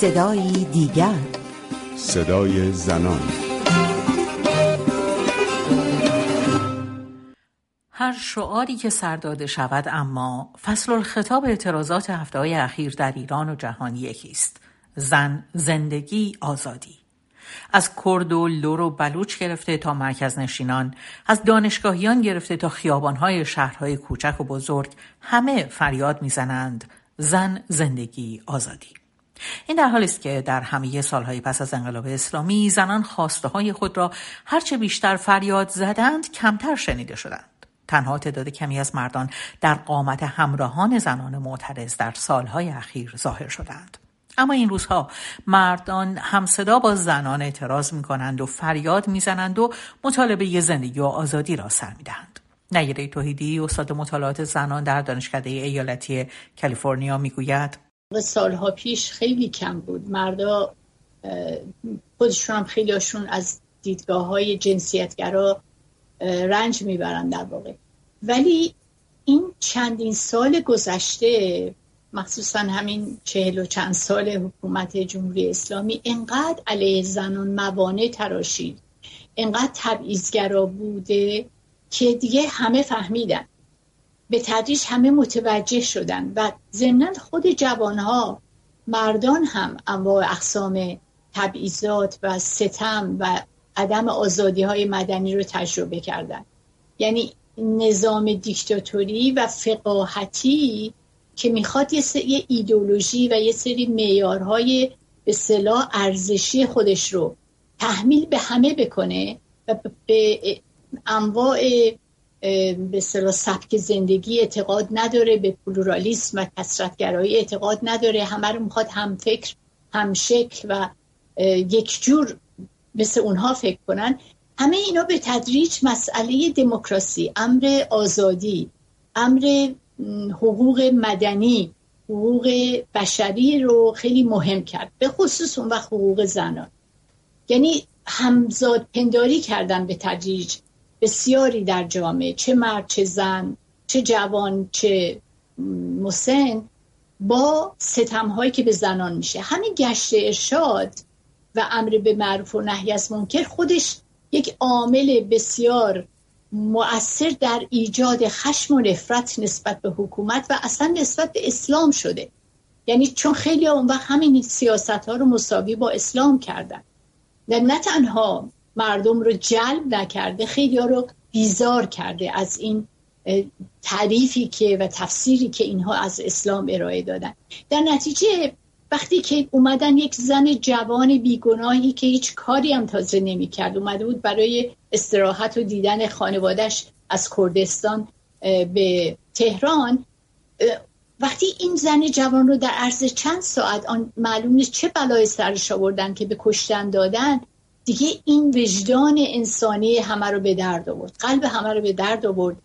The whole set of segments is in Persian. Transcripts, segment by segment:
صدایی دیگر. صدای زنان. هر شعاری که سر داده شود اما فصل الخطاب اعتراضات هفته های اخیر در ایران و جهان یکی است زن زندگی آزادی. از کرد و لور و بلوچ گرفته تا مرکز نشینان از دانشگاهیان گرفته تا خیابانهای شهرهای کوچک و بزرگ همه فریاد می‌زنند زن زندگی آزادی. این در حالی است که در همه سالهای پس از انقلاب اسلامی زنان خواسته های خود را هرچه بیشتر فریاد زدند کمتر شنیده شدند تنها تعداد کمی از مردان در قامت همراهان زنان معترض در سالهای اخیر ظاهر شدند اما این روزها مردان همصدا با زنان اعتراض می کنند و فریاد می‌زنند و مطالبه زندگی و آزادی را سر می‌دهند. نگیره توحیدی استاد مطالعات زنان در دانشکده ایالتی کالیفرنیا می‌گوید سالها پیش خیلی کم بود. مردا خودشون هم خیلی هاشون از دیدگاه های جنسیتگرا رنج می‌برند در واقع. ولی این چندین سال گذشته مخصوصا همین چهل و چند سال حکومت جمهوری اسلامی انقدر علیه زنان موانع تراشید. انقدر تبعیضگرا بوده که دیگه همه فهمیدن. به تدریج همه متوجه شدن و ضمنا خود جوانها مردان هم انواع اقسام تبعیضات و ستم و عدم آزادی های مدنی رو تجربه کردن. یعنی نظام دیکتاتوری و فقاهتی که می‌خواد یه سری ایدولوژی و یه سری میارهای به صلاح ارزشی خودش رو تحمیل به همه بکنه و به انواع به صلاح سبک زندگی اعتقاد نداره به پلورالیسم و کسرتگرایی اعتقاد نداره. همه رو می‌خواد هم فکر هم شکل و یک جور مثل اونها فکر کنن. همه اینا به تدریج مسئله دموکراسی امر آزادی امر حقوق مدنی حقوق بشری رو خیلی مهم کرد به خصوص اون وقت حقوق زنان. یعنی همزاد پنداری کردن به تدریج. بسیاری در جامعه چه مرد چه زن چه جوان چه مسن با ستم هایی که به زنان میشه. همین گشت ارشاد و امر به معروف و نهی از منکر خودش یک عامل بسیار مؤثر در ایجاد خشم و نفرت نسبت به حکومت و اصلا نسبت به اسلام شده. یعنی چون خیلی اون وقت همین سیاست ها رو مساوی با اسلام کردن. و نه تنها مردم رو جلب نکرده خیلی رو بیزار کرده از این تعریفی که و تفسیری که اینها از اسلام ارائه دادن. در نتیجه وقتی که اومدن یک زن جوان بیگناهی که هیچ کاری هم تازه نمی کرد اومده بود برای استراحت و دیدن خانوادش از کردستان به تهران وقتی این زن جوان رو در عرض چند ساعت آن معلوم نیست چه بلای سرش آوردن که به کشتن دادن دیگه این وجدان انسانی همه رو به درد آورد. قلب همه رو به درد آورد.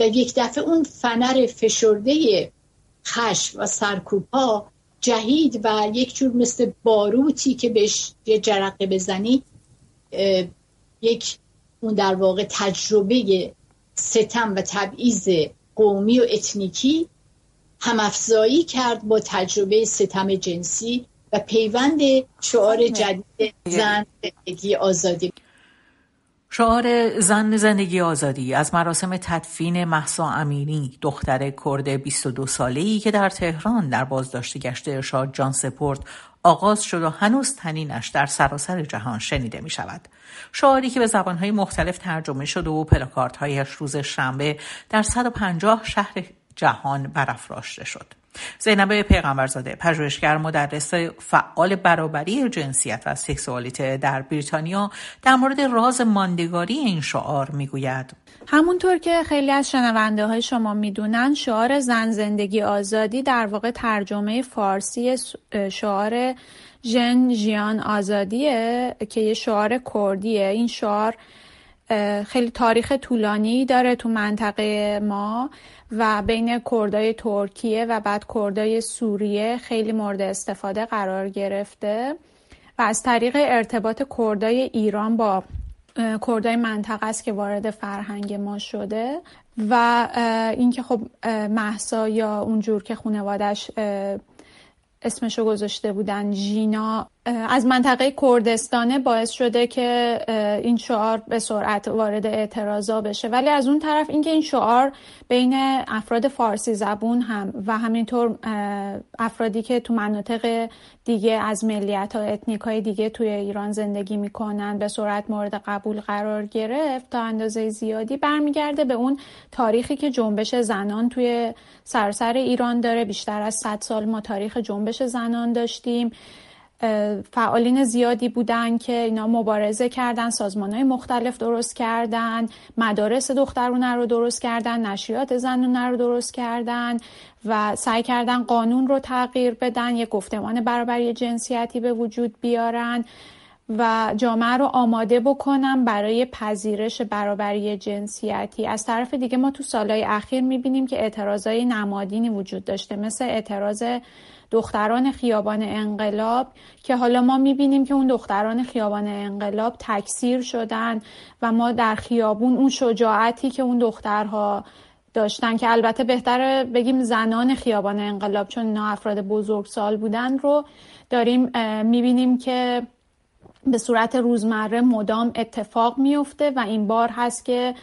و یک دفعه اون فنر فشرده خشم و سرکوپا جهید و یک جور مثل باروتی که بهش یه جرقه بزنی یک اون در واقع تجربه ستم و تبعیض قومی و اتنیکی همافزایی کرد با تجربه ستم جنسی. و پیوند شعار جدید زن زندگی آزادی شعار زن زندگی آزادی از مراسم تدفین محسا امینی دختر کرد 22 ساله‌ای که در تهران در بازداشت گشت ارشاد جان سپورت آغاز شد و هنوز تنینش در سراسر جهان شنیده می شود. شعاری که به زبانهای مختلف ترجمه شد و پلاکاردهایش روز شنبه در 150 شهر جهان برافراشته شد. زینب پیغمبرزاده پژوهشگر مدرس فعال برابری جنسیت و سکسوالیته در بریتانیا در مورد راز ماندگاری این شعار می‌گوید. همونطور که خیلی از شنونده های شما می‌دونن شعار زن زندگی آزادی در واقع ترجمه فارسی شعار ژن ژیان آزادیه که یه شعار کردیه. این شعار خیلی تاریخ طولانی داره تو منطقه ما. و بین کردای ترکیه و بعد کردای سوریه خیلی مورد استفاده قرار گرفته و از طریق ارتباط کردای ایران با کردای منطقه است که وارد فرهنگ ما شده و اینکه خب محسا یا اونجور که خانوادش اسمشو گذاشته بودن ژینا از منطقه کردستانه باعث شده که این شعار به سرعت وارد اعتراضا بشه. ولی از اون طرف اینکه این شعار بین افراد فارسی زبون هم و همینطور افرادی که تو مناطق دیگه از ملیت ها اتنیک های دیگه توی ایران زندگی می‌کنن به سرعت مورد قبول قرار گرفت تا اندازه زیادی برمیگرده به اون تاریخی که جنبش زنان توی سراسر ایران داره. بیشتر از 100 سال ما تاریخ جنبش زنان داشتیم. فعالین زیادی بودن که اینا مبارزه کردن سازمان های مختلف درست کردن مدارس دخترونه رو درست کردن نشریات زنونه رو درست کردن و سعی کردن قانون رو تغییر بدن یک گفتمان برابری جنسیتی به وجود بیارن و جامعه رو آماده بکنم برای پذیرش برابری جنسیتی. از طرف دیگه ما تو سالهای اخیر می‌بینیم که اعتراضای نمادینی وجود داشته مثل اعتراض دختران خیابان انقلاب که حالا ما می‌بینیم که اون دختران خیابان انقلاب تکثیر شدن و ما در خیابون اون شجاعتی که اون دخترها داشتن که البته بهتره بگیم زنان خیابان انقلاب چون اینا افراد بزرگسال بودن رو داریم می‌بینیم که به صورت روزمره مدام اتفاق میفته و این بار هست که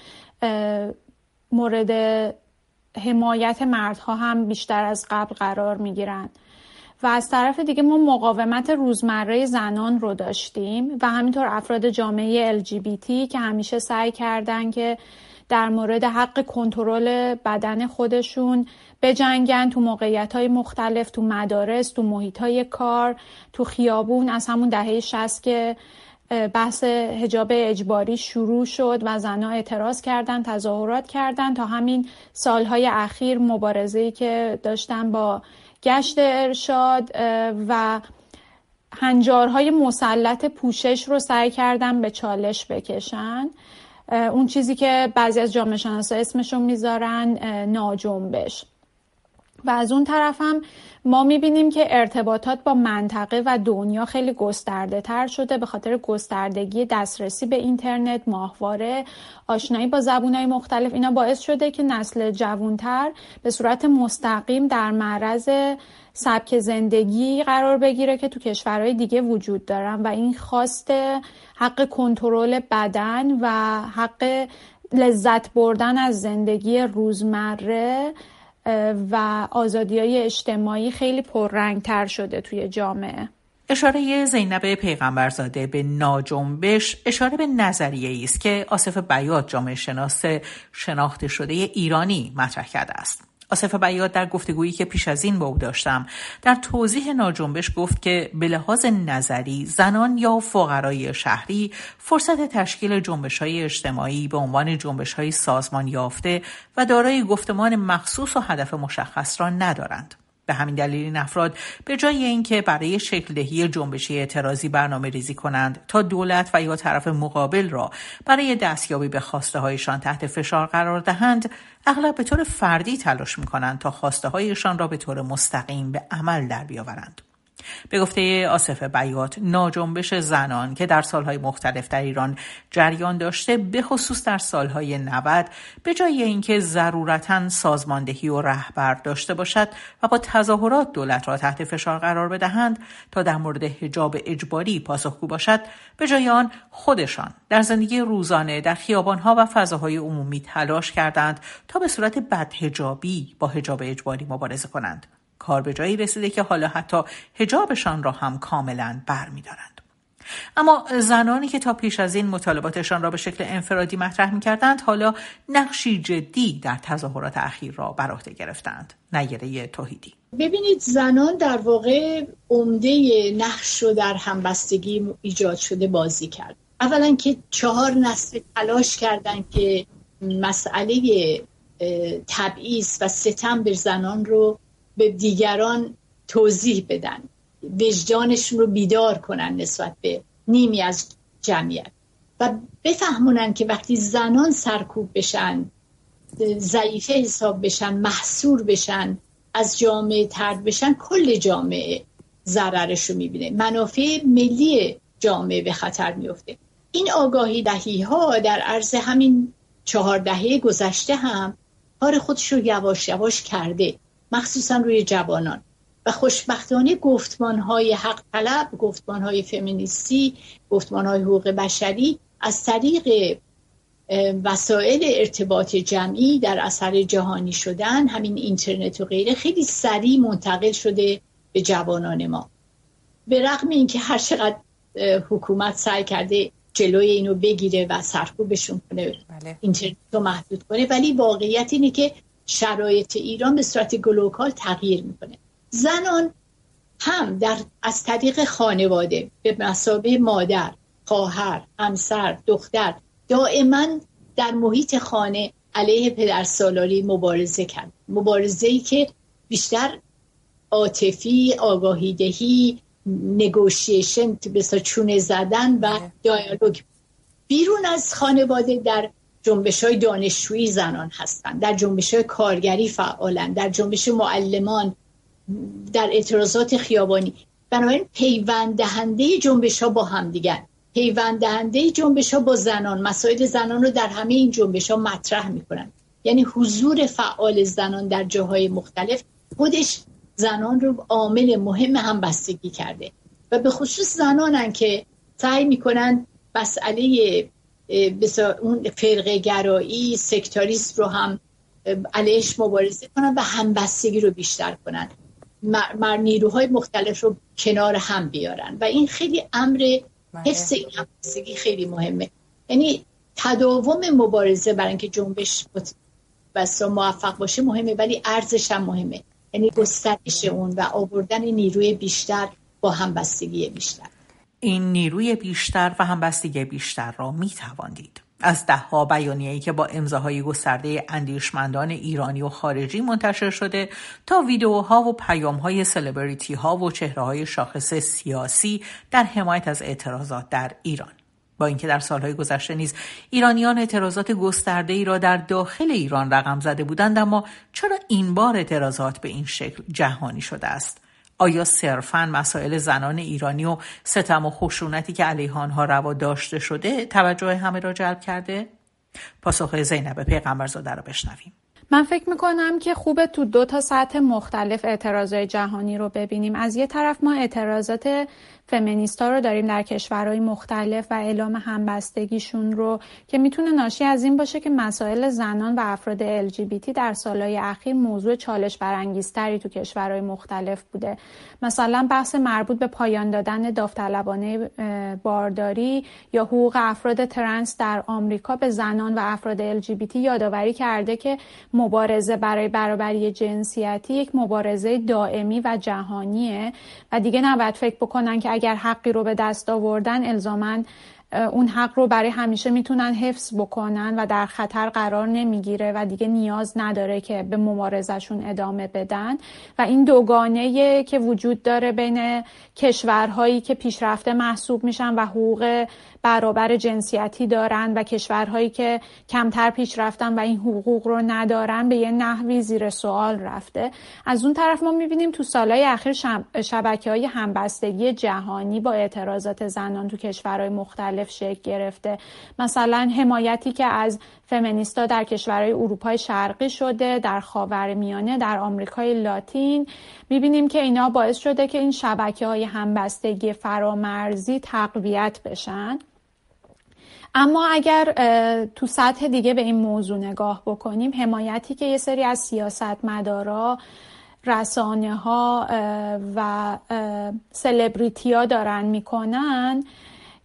مورد حمایت مردها هم بیشتر از قبل قرار می‌گیرند و از طرف دیگه ما مقاومت روزمره زنان رو داشتیم و همینطور افراد جامعه LGBT که همیشه سعی کردن که در مورد حق کنترل بدن خودشون بجنگن تو موقعیت های مختلف تو مدارس تو محیط های کار تو خیابون. از همون دهه شست که بحث هجاب اجباری شروع شد و زنها اعتراض کردن تظاهرات کردن. تا همین سالهای اخیر مبارزه‌ای که داشتن با گشت ارشاد و هنجارهای مسلط پوشش رو سعی کردن به چالش بکشن. اون چیزی که بعضی از جامعه شناسا اسمشون می‌ذارن ناجنبش. و از اون طرف هم ما می‌بینیم که ارتباطات با منطقه و دنیا خیلی گسترده تر شده به خاطر گستردگی دسترسی به اینترنت ماهواره آشنایی با زبونهای مختلف. اینا باعث شده که نسل جوانتر به صورت مستقیم در معرض سبک زندگی قرار بگیره که تو کشورهای دیگه وجود دارن و این خواست حق کنترل بدن و حق لذت بردن از زندگی روزمره و آزادی های اجتماعی خیلی پررنگتر شده توی جامعه اشاره زینب پیغمبرزاده به ناجنبش اشاره به نظریه است که آصف بیات جامعه شناس شناخته شده ایرانی مطرح کرده است. آصف بیاد در گفتگویی که پیش از این با او داشتم در توضیح ناجنبش گفت که به لحاظ نظری زنان یا فقرای شهری فرصت تشکیل جنبش های اجتماعی به عنوان جنبش های سازمان یافته و دارای گفتمان مخصوص و هدف مشخص را ندارند. به همین دلیل این افراد به جای اینکه برای شکل دهی جنبشی اعتراضی برنامه ریزی کنند تا دولت و یا طرف مقابل را برای دستیابی به خواسته هایشان تحت فشار قرار دهند اغلب به طور فردی تلاش می کنند تا خواسته هایشان را به طور مستقیم به عمل در بیاورند. به گفته آصف بیات ناجنبش زنان که در سالهای مختلف در ایران جریان داشته به خصوص در سالهای 90 به جای اینکه ضرورتا سازماندهی و رهبر داشته باشد و با تظاهرات دولت را تحت فشار قرار بدهند تا در مورد حجاب اجباری پاسخگو باشد به جای آن خودشان در زندگی روزانه در خیابانها و فضاهای عمومی تلاش کردند تا به صورت بدهجابی با حجاب اجباری مبارزه کنند. کار به جایی رسیده که حالا حتی هجابشان را هم کاملا بر می دارند. اما زنانی که تا پیش از این مطالباتشان را به شکل انفرادی مطرح می کردند حالا نقشی جدی در تظاهرات اخیر را بر عهده گرفتند. نیره توحیدی. ببینید زنان در واقع عمده نقش رو در همبستگی ایجاد شده بازی کرد. اولا که چهار نسل تلاش کردند که مسئله تبعیض و ستم به زنان رو به دیگران توضیح بدن. وجدانشون رو بیدار کنن نسبت به نیمی از جمعیت. و بفهمونن که وقتی زنان سرکوب بشن ضعیفه حساب بشن محصور بشن از جامعه ترد بشن کل جامعه ضررش رو می‌بینه. منافع ملی جامعه به خطر میفته این آگاهی دهی ها در عرض همین چهار دهه گذشته هم کار خودش رو یواش یواش کرده. مخصوصا روی جوانان و خوشبختانه گفتمان های حق طلب گفتمان های فمینیستی گفتمان های حقوق بشری از طریق وسایل ارتباط جمعی در اثر جهانی شدن همین اینترنت و غیره خیلی سریع منتقل شده به جوانان ما به رغم اینکه هر چقدر حکومت سعی کرده جلوی اینو بگیره و سرکوبشون کنه بله. اینترنت رو محدود کنه ولی واقعیت اینه که شرایط ایران به صورت گلوکال تغییر می‌کنه. زنان هم در از طریق خانواده به مسابه مادر خواهر همسر دختر دائما در محیط خانه علیه پدر سالاری مبارزه کرد. مبارزه ای که بیشتر عاطفی آگاهیدهی نگوشیشن بسا چونه زدن و بله. دیالوگ بیرون از خانواده در جنبش های دانشجویی زنان هستند در جنبش های کارگری فعالن در جنبش معلمان در اعتراضات خیابانی. بنابراین پیوند دهنده جنبش ها با هم دیگر پیوند دهنده جنبش ها با زنان. مسائل زنان رو در همه این جنبش ها مطرح می‌کنن. یعنی حضور فعال زنان در جاهای مختلف خودش زنان رو عامل مهم هم بستگی کرده. و به خصوص زنانن که سعی می‌کنن مسئله اون فرقه گرایی سکتاریسم رو هم علیهش مبارزه کنن و همبستگی رو بیشتر کنن. مر نیروهای مختلف رو کنار هم بیارن. و این خیلی امر بله. حفظ این همبستگی خیلی مهمه. یعنی تداوم مبارزه برای اینکه جنبش بسا موفق باشه مهمه ولی ارزش هم مهمه. یعنی گسترش اون و آوردن نیروی بیشتر با همبستگی بیشتر. این نیروی بیشتر و همبستگی بیشتر را می تواندید. از دهها بیانیه‌ای که با امضاهای گسترده اندیشمندان ایرانی و خارجی منتشر شده تا ویدیوها و پیامهای سلبریتی ها و چهره های شاخص سیاسی در حمایت از اعتراضات در ایران با اینکه در سالهای گذشته نیز ایرانیان اعتراضات گسترده ای را در داخل ایران رقم زده بودند اما چرا این بار اعتراضات به این شکل جهانی شده است آیا صرفا مسائل زنان ایرانی و ستم و خشونتی که علیه آنها روا داشته شده توجه همه را جلب کرده؟ پاسخ زینب پیغمبرزاده را بشنویم. من فکر می‌کنم که خوبه تو دو تا سطح مختلف اعتراضای جهانی رو ببینیم. از یه طرف ما اعتراضات فمینیستا رو داریم در کشورهای مختلف و اعلام همبستگیشون رو که می‌تونه ناشی از این باشه که مسائل زنان و افراد LGBT در سالهای اخیر موضوع چالش برانگیزتری تو کشورهای مختلف بوده. مثلا بحث مربوط به پایان دادن داوطلبانه بارداری یا حقوق افراد ترنس در آمریکا به زنان و افراد LGBT یادآوری کرده که مبارزه برای برابری جنسیتی یک مبارزه دائمی و جهانیه و دیگه نباید فکر بکنن که اگر حقی رو به دست آوردن الزامن اون حق رو برای همیشه می‌تونن حفظ بکنن و در خطر قرار نمی‌گیره و دیگه نیاز نداره که به مبارزشون ادامه بدن. و این دوگانه که وجود داره بین کشورهایی که پیشرفته محسوب میشن و حقوق برابر جنسیتی دارن و کشورهایی که کمتر پیش رفتن و این حقوق رو ندارن به یه نحوی زیر سوال رفته. از اون طرف ما می‌بینیم تو سالهای اخیر شبکه های همبستگی جهانی با اعتراضات زنان تو کشورهای مختلف شکل گرفته. مثلا حمایتی که از فمینیستا در کشورهای اروپای شرقی شده در خاورمیانه در آمریکای لاتین. می‌بینیم که اینا باعث شده که این شبکه های همبستگی فرامرزی تقویت بشن. اما اگر تو سطح دیگه به این موضوع نگاه بکنیم حمایتی که یه سری از سیاستمدارا رسانه ها و سلبریتی ها دارن می‌کنن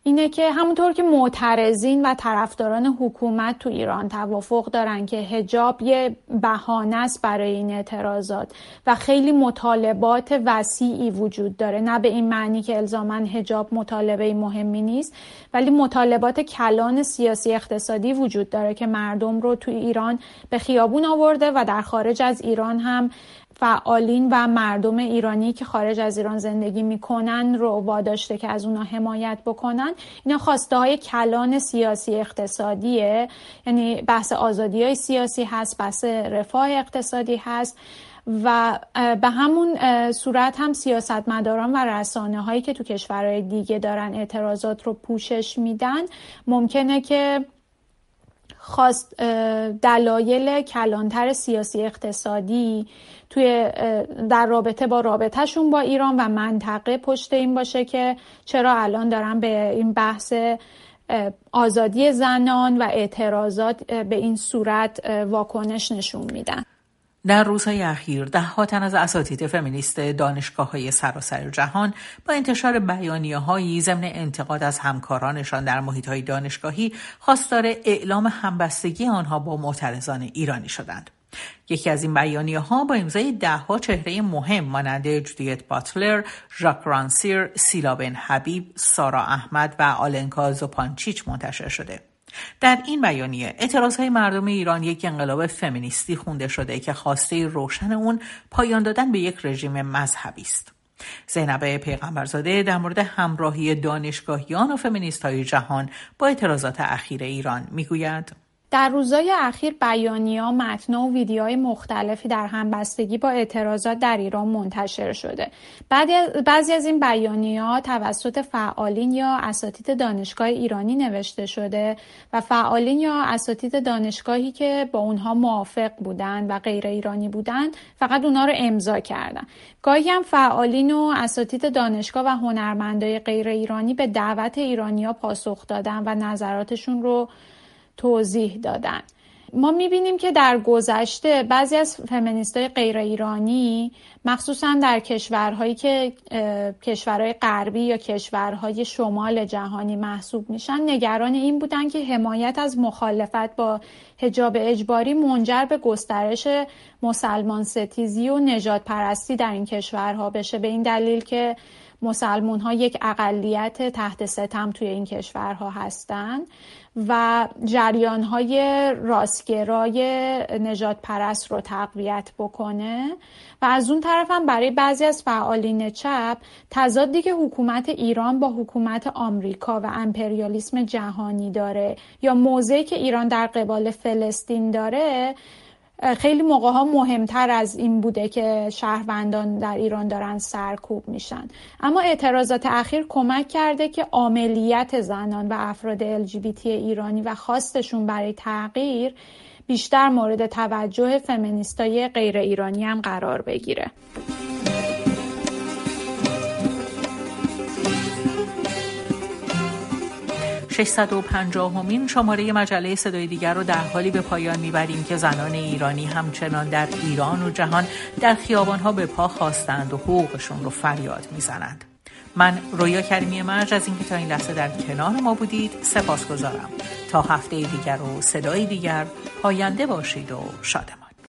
اینه که همونطور که معترضین و طرفداران حکومت تو ایران توافق دارن که هجاب یه بهانه است برای این اعتراضات و خیلی مطالبات وسیعی وجود داره. نه به این معنی که الزاما هجاب مطالبه مهمی نیست ولی مطالبات کلان سیاسی اقتصادی وجود داره که مردم رو تو ایران به خیابون آورده و در خارج از ایران هم فعالین و مردم ایرانی که خارج از ایران زندگی می‌کنن رو واداشته که از اونا حمایت بکنن. اینا خواسته های کلان سیاسی اقتصادیه. یعنی بحث آزادی های سیاسی هست بحث رفاه اقتصادی هست و به همون صورت هم سیاستمداران و رسانه هایی که تو کشورهای دیگه دارن اعتراضات رو پوشش میدن. ممکنه که خواست دلایل کلانتر سیاسی اقتصادی توی در رابطه با رابطهشون با ایران و منطقه پشت این باشه که چرا الان دارن به این بحث آزادی زنان و اعتراضات به این صورت واکنش نشون میدن در روزهای اخیر ده تن از اساتید فمینیست دانشگاه های سراسر جهان با انتشار بیانیه هایی ضمن انتقاد از همکارانشان در محیط های دانشگاهی خواستار اعلام همبستگی آنها با معترضان ایرانی شدند. یکی از این بیانیه ها با امضای ده ها چهره مهم مانند جودیت باتلر، ژاک رانسیر، سیلا بن حبیب، سارا احمد و آلنکا زوپانچیچ منتشر شده. در این بیانیه های مردم ایران یک انقلاب فمینیستی خونده شده که خواسته روشن اون پایان دادن به یک رژیم مذهبی است. زینب پیغمبرزاده در مورد همراهی دانشگاهیان و فمینیست های جهان با اعتراضات اخیر ایران می‌گوید در روزهای اخیر بیانیه‌ها، متن‌ها و ویدیوهای مختلفی در همبستگی با اعتراضات در ایران منتشر شده. بعضی از این بیانیه‌ها توسط فعالین یا اساتید دانشگاه ایرانی نوشته شده و فعالین یا اساتید دانشگاهی که با اونها موافق بودند و غیر ایرانی بودند فقط اونها رو امضا کردن. گاهی هم فعالین و اساتید دانشگاه و هنرمندای غیر ایرانی به دعوت ایرانیا پاسخ دادن و نظراتشون رو توضیح دادن. ما می‌بینیم که در گذشته بعضی از فمینیست های غیر ایرانی مخصوصا در کشورهایی که کشورهای غربی یا کشورهای شمال جهانی محسوب میشن نگران این بودن که حمایت از مخالفت با هجاب اجباری منجر به گسترش مسلمان ستیزی و نجات پرستی در این کشورها بشه. به این دلیل که مسلمون ها یک اقلیت تحت ستم توی این کشورها هستند و جریان های راستگرای نجات پرست رو تقویت بکنه. و از اون طرف هم برای بعضی از فعالین چپ تضادی که حکومت ایران با حکومت آمریکا و امپریالیسم جهانی داره یا موضعی که ایران در قبال فلسطین داره خیلی موقع ها مهمتر از این بوده که شهروندان در ایران دارن سرکوب میشن. اما اعتراضات اخیر کمک کرده که عملیت زنان و افراد LGBT ایرانی و خواستشون برای تغییر بیشتر مورد توجه فمینیستای غیر ایرانی هم قرار بگیره. 650 همین شماره مجله صدای دیگر رو در حالی به پایان می‌بریم که زنان ایرانی همچنان در ایران و جهان در خیابانها به پا خواستند و حقوقشون رو فریاد می‌زنند. من رویا کریمی مرج از اینکه تا این لحظه در کنار ما بودید سپاس گذارم. تا هفته دیگر و صدای دیگر پاینده باشید و شادمان.